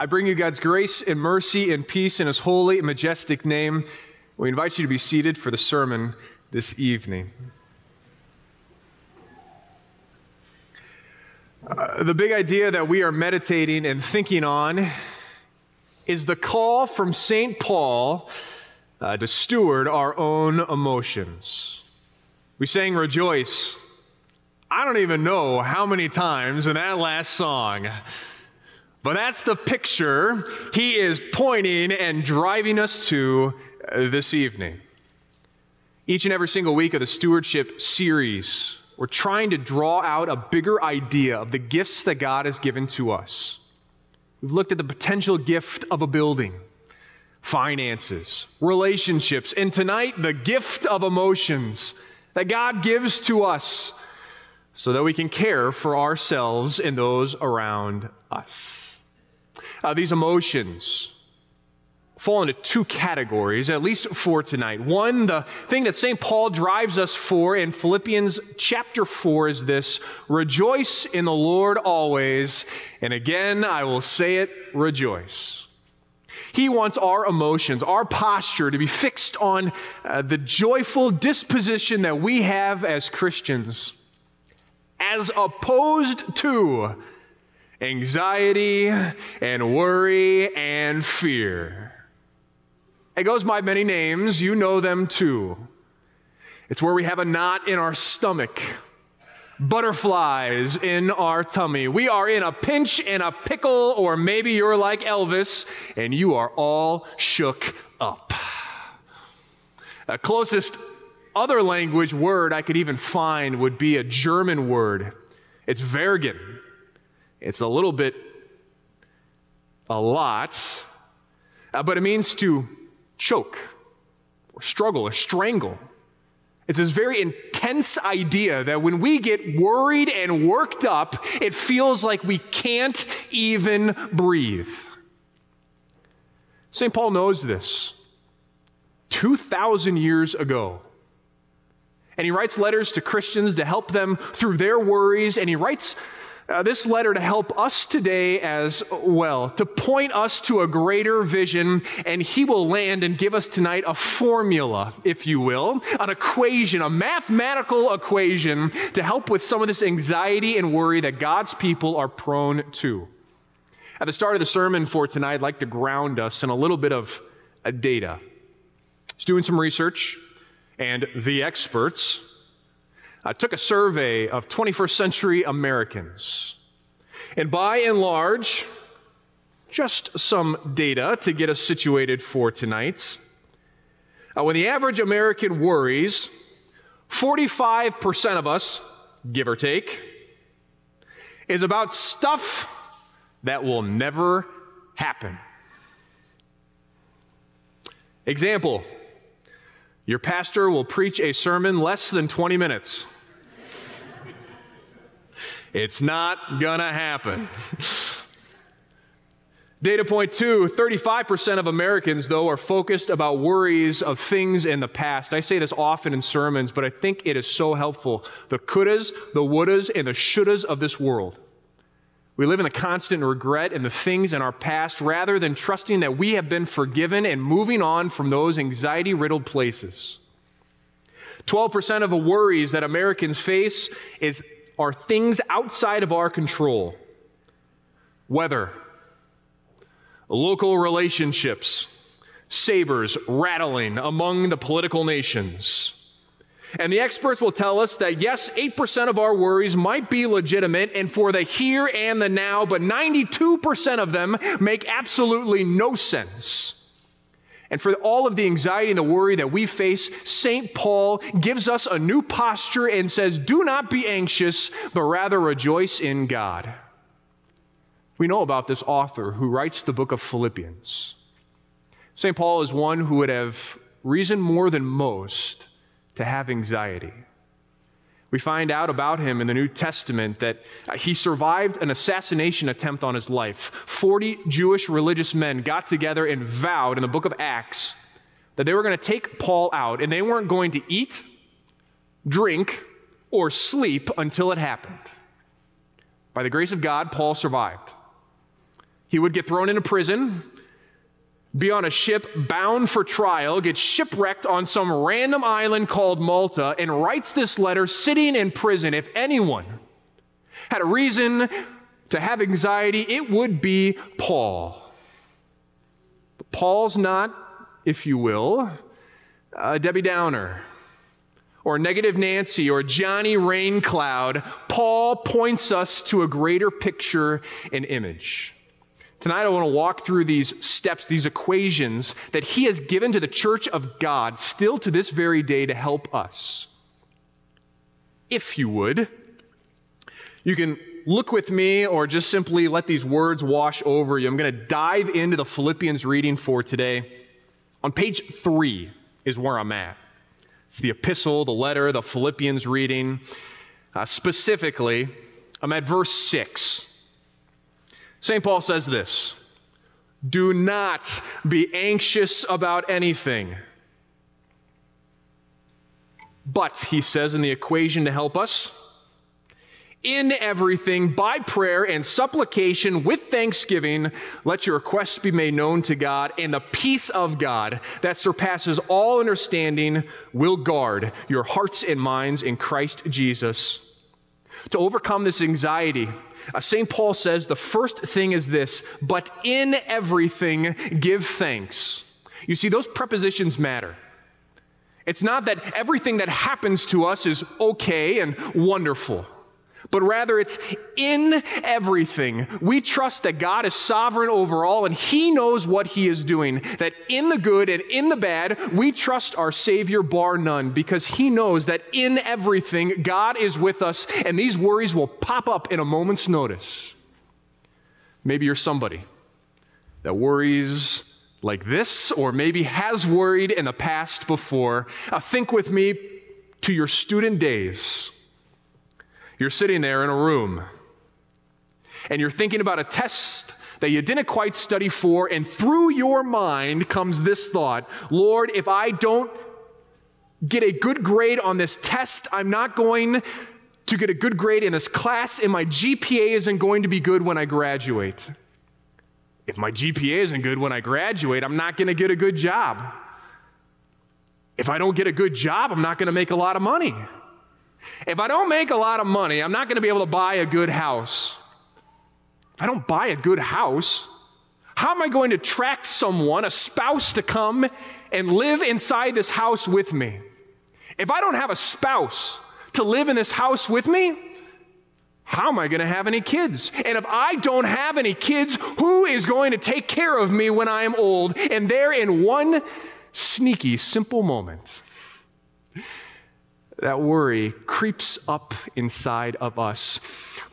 I bring you God's grace and mercy and peace in His holy and majestic name. We invite you to be seated for the sermon this evening. Uh, the big idea that we are meditating and thinking on is the call from St. Paul uh, to steward our own emotions. We sang Rejoice. I don't even know how many times in that last song. But that's the picture he is pointing and driving us to uh, this evening. Each and every single week of the stewardship series, we're trying to draw out a bigger idea of the gifts that God has given to us. We've looked at the potential gift of a building, finances, relationships, and tonight, the gift of emotions that God gives to us so that we can care for ourselves and those around us. Uh, these emotions fall into two categories, at least for tonight. One, the thing that St. Paul drives us for in Philippians chapter 4 is this rejoice in the Lord always. And again, I will say it rejoice. He wants our emotions, our posture to be fixed on uh, the joyful disposition that we have as Christians as opposed to anxiety and worry and fear. It goes by many names, you know them too. It's where we have a knot in our stomach, butterflies in our tummy. We are in a pinch and a pickle, or maybe you're like Elvis and you are all shook up. The closest other language word I could even find would be a German word. It's würgen. It's a little bit, a lot, uh, but it means to choke or struggle or strangle. It's this very intense idea that when we get worried and worked up, it feels like we can't even breathe. St. Paul knows this. 2,000 years ago, and he writes letters to Christians to help them through their worries, and he writes uh, this letter to help us today as well, to point us to a greater vision, and he will land and give us tonight a formula, if you will, an equation, a mathematical equation to help with some of this anxiety and worry that God's people are prone to. At the start of the sermon for tonight, I'd like to ground us in a little bit of uh, data. Was doing some research and the experts uh, took a survey of 21st century Americans. And by and large, just some data to get us situated for tonight. Uh, when the average American worries, 45% of us, give or take, is about stuff that will never happen. Example your pastor will preach a sermon less than 20 minutes. It's not gonna happen. Data point two 35% of Americans, though, are focused about worries of things in the past. I say this often in sermons, but I think it is so helpful. The couldas, the wouldas, and the shouldas of this world. We live in a constant regret in the things in our past rather than trusting that we have been forgiven and moving on from those anxiety riddled places. 12% of the worries that Americans face is, are things outside of our control weather, local relationships, sabers rattling among the political nations and the experts will tell us that yes, 8% of our worries might be legitimate and for the here and the now, but 92% of them make absolutely no sense. And for all of the anxiety and the worry that we face, St. Paul gives us a new posture and says, Do not be anxious, but rather rejoice in God. We know about this author who writes the book of Philippians. St. Paul is one who would have reason more than most to have anxiety. We find out about him in the New Testament that uh, he survived an assassination attempt on his life. 40 Jewish religious men got together and vowed in the book of Acts that they were going to take Paul out and they weren't going to eat, drink, or sleep until it happened. By the grace of God, Paul survived. He would get thrown into prison, be on a ship bound for trial, get shipwrecked on some random island called Malta, and writes this letter sitting in prison. If anyone had a reason to have anxiety, it would be Paul. But Paul's not, if you will, a Debbie Downer or negative Nancy or Johnny Raincloud. Paul points us to a greater picture and image. Tonight, I want to walk through these steps, these equations that he has given to the church of God still to this very day to help us. If you would, you can look with me or just simply let these words wash over you. I'm going to dive into the Philippians reading for today. On page three is where I'm at. It's the epistle, the letter, the Philippians reading. Uh, specifically, I'm at verse six. St. Paul says this Do not be anxious about anything. But, he says in the equation to help us, in everything, by prayer and supplication with thanksgiving, let your requests be made known to God, and the peace of God that surpasses all understanding will guard your hearts and minds in Christ Jesus. To overcome this anxiety, uh, St. Paul says the first thing is this, but in everything give thanks. You see, those prepositions matter. It's not that everything that happens to us is okay and wonderful but rather it's in everything. We trust that God is sovereign over all and He knows what He is doing. That in the good and in the bad, we trust our Savior, bar none, because He knows that in everything, God is with us and these worries will pop up in a moment's notice. Maybe you're somebody that worries like this, or maybe has worried in the past before. Uh, think with me to your student days you're sitting there in a room and you're thinking about a test that you didn't quite study for, and through your mind comes this thought Lord, if I don't get a good grade on this test, I'm not going to get a good grade in this class, and my GPA isn't going to be good when I graduate. If my GPA isn't good when I graduate, I'm not going to get a good job. If I don't get a good job, I'm not going to make a lot of money. If I don't make a lot of money, I'm not going to be able to buy a good house. If I don't buy a good house, how am I going to attract someone, a spouse, to come and live inside this house with me? If I don't have a spouse to live in this house with me, how am I going to have any kids? And if I don't have any kids, who is going to take care of me when I am old? And there, in one sneaky, simple moment, that worry creeps up inside of us.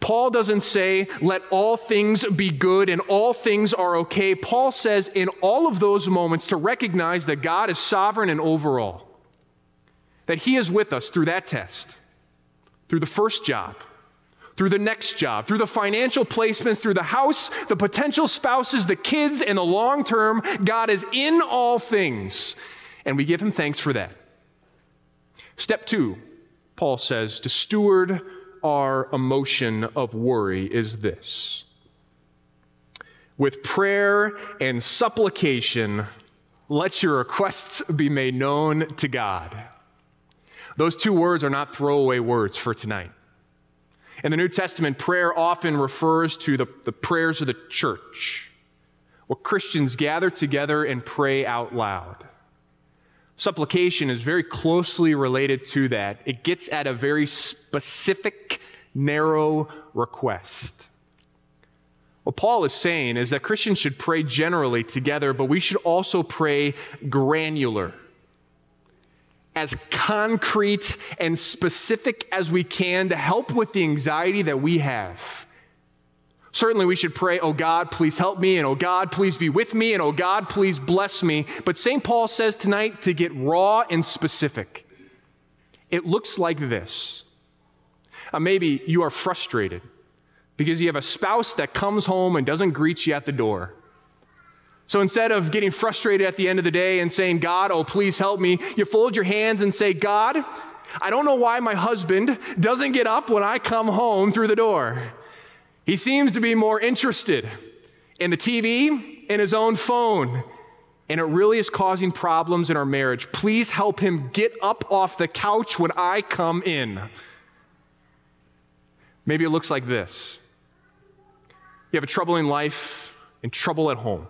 Paul doesn't say, let all things be good and all things are okay. Paul says, in all of those moments, to recognize that God is sovereign and overall, that He is with us through that test, through the first job, through the next job, through the financial placements, through the house, the potential spouses, the kids, and the long term. God is in all things, and we give Him thanks for that. Step two, Paul says, to steward our emotion of worry is this with prayer and supplication, let your requests be made known to God. Those two words are not throwaway words for tonight. In the New Testament, prayer often refers to the, the prayers of the church, where Christians gather together and pray out loud. Supplication is very closely related to that. It gets at a very specific, narrow request. What Paul is saying is that Christians should pray generally together, but we should also pray granular, as concrete and specific as we can to help with the anxiety that we have. Certainly, we should pray, Oh God, please help me, and Oh God, please be with me, and Oh God, please bless me. But St. Paul says tonight to get raw and specific. It looks like this. Uh, maybe you are frustrated because you have a spouse that comes home and doesn't greet you at the door. So instead of getting frustrated at the end of the day and saying, God, oh, please help me, you fold your hands and say, God, I don't know why my husband doesn't get up when I come home through the door. He seems to be more interested in the TV and his own phone. And it really is causing problems in our marriage. Please help him get up off the couch when I come in. Maybe it looks like this you have a trouble in life and trouble at home.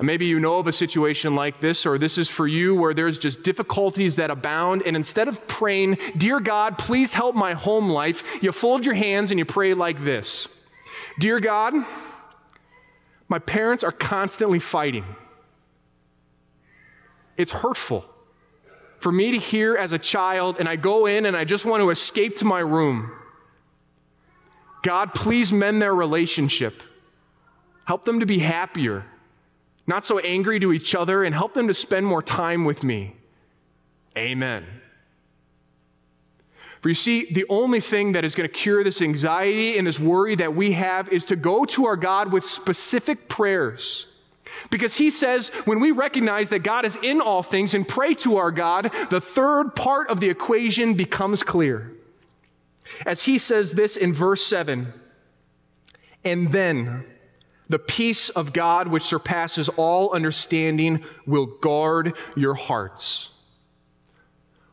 Maybe you know of a situation like this, or this is for you where there's just difficulties that abound. And instead of praying, Dear God, please help my home life, you fold your hands and you pray like this Dear God, my parents are constantly fighting. It's hurtful for me to hear as a child, and I go in and I just want to escape to my room. God, please mend their relationship. Help them to be happier, not so angry to each other, and help them to spend more time with me. Amen. For you see, the only thing that is going to cure this anxiety and this worry that we have is to go to our God with specific prayers. Because he says when we recognize that God is in all things and pray to our God, the third part of the equation becomes clear. As he says this in verse 7 and then the peace of God, which surpasses all understanding, will guard your hearts.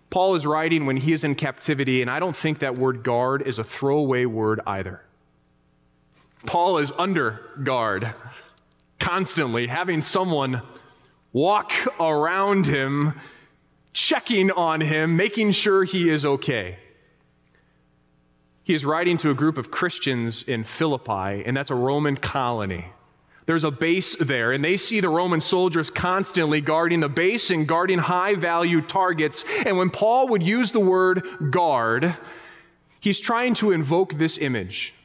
Paul is writing when he is in captivity, and I don't think that word guard is a throwaway word either. Paul is under guard, constantly having someone walk around him, checking on him, making sure he is okay. He is writing to a group of Christians in Philippi, and that's a Roman colony. There's a base there, and they see the Roman soldiers constantly guarding the base and guarding high value targets. And when Paul would use the word guard, he's trying to invoke this image.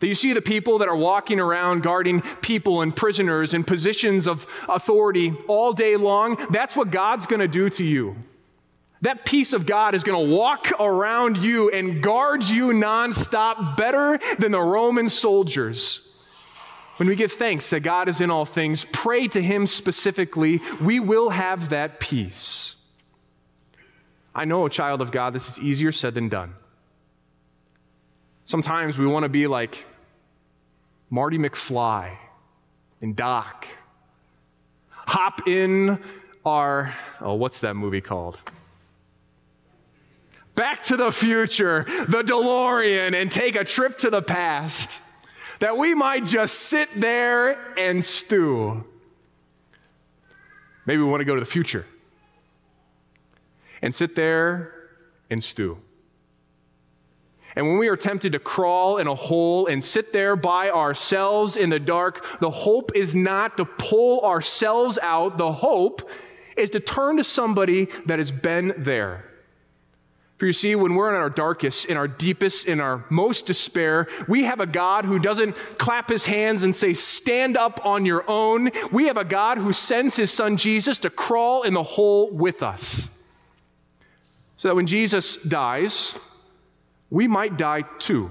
That you see the people that are walking around guarding people and prisoners in positions of authority all day long, that's what God's going to do to you. That peace of God is going to walk around you and guard you nonstop better than the Roman soldiers. When we give thanks that God is in all things, pray to Him specifically, we will have that peace. I know, child of God, this is easier said than done. Sometimes we want to be like Marty McFly and Doc. Hop in our, oh, what's that movie called? Back to the future, the DeLorean, and take a trip to the past that we might just sit there and stew. Maybe we want to go to the future and sit there and stew. And when we are tempted to crawl in a hole and sit there by ourselves in the dark, the hope is not to pull ourselves out. The hope is to turn to somebody that has been there for you see, when we're in our darkest, in our deepest, in our most despair, we have a God who doesn't clap his hands and say, Stand up on your own. We have a God who sends his son Jesus to crawl in the hole with us. So that when Jesus dies, we might die too.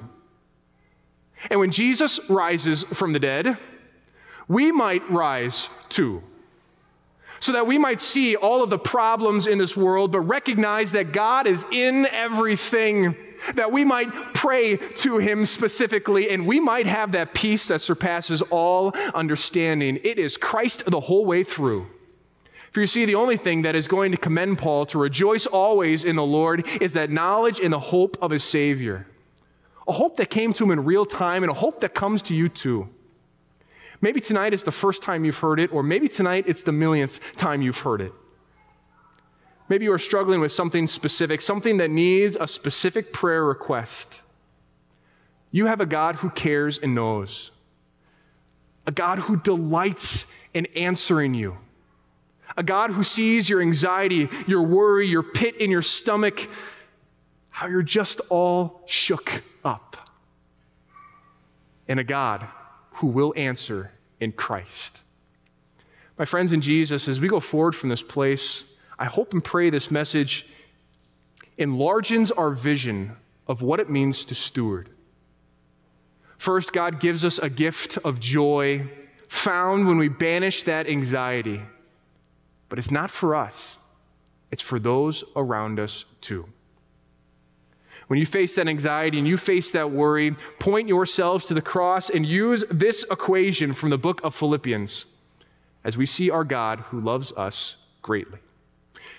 And when Jesus rises from the dead, we might rise too so that we might see all of the problems in this world, but recognize that God is in everything, that we might pray to Him specifically, and we might have that peace that surpasses all understanding. It is Christ the whole way through. For you see, the only thing that is going to commend Paul to rejoice always in the Lord is that knowledge and the hope of his Savior. A hope that came to him in real time and a hope that comes to you too. Maybe tonight is the first time you've heard it, or maybe tonight it's the millionth time you've heard it. Maybe you are struggling with something specific, something that needs a specific prayer request. You have a God who cares and knows, a God who delights in answering you, a God who sees your anxiety, your worry, your pit in your stomach, how you're just all shook up, and a God who will answer in Christ. My friends in Jesus, as we go forward from this place, I hope and pray this message enlarges our vision of what it means to steward. First, God gives us a gift of joy found when we banish that anxiety. But it's not for us, it's for those around us too. When you face that anxiety and you face that worry, point yourselves to the cross and use this equation from the book of Philippians as we see our God who loves us greatly.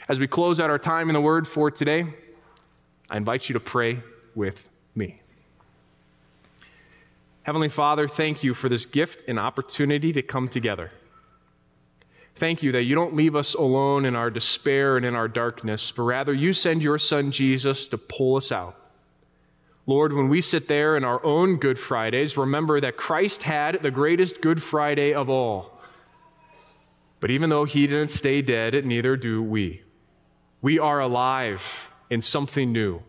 As we close out our time in the Word for today, I invite you to pray with me. Heavenly Father, thank you for this gift and opportunity to come together. Thank you that you don't leave us alone in our despair and in our darkness, but rather you send your Son Jesus to pull us out. Lord, when we sit there in our own Good Fridays, remember that Christ had the greatest Good Friday of all. But even though he didn't stay dead, neither do we. We are alive in something new,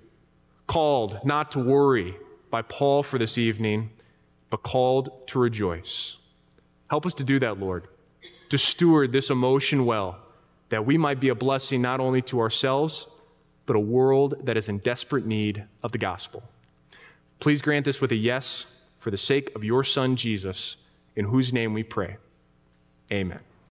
called not to worry by Paul for this evening, but called to rejoice. Help us to do that, Lord to steward this emotion well, that we might be a blessing not only to ourselves, but a world that is in desperate need of the gospel. Please grant this with a yes for the sake of your Son, Jesus, in whose name we pray. Amen.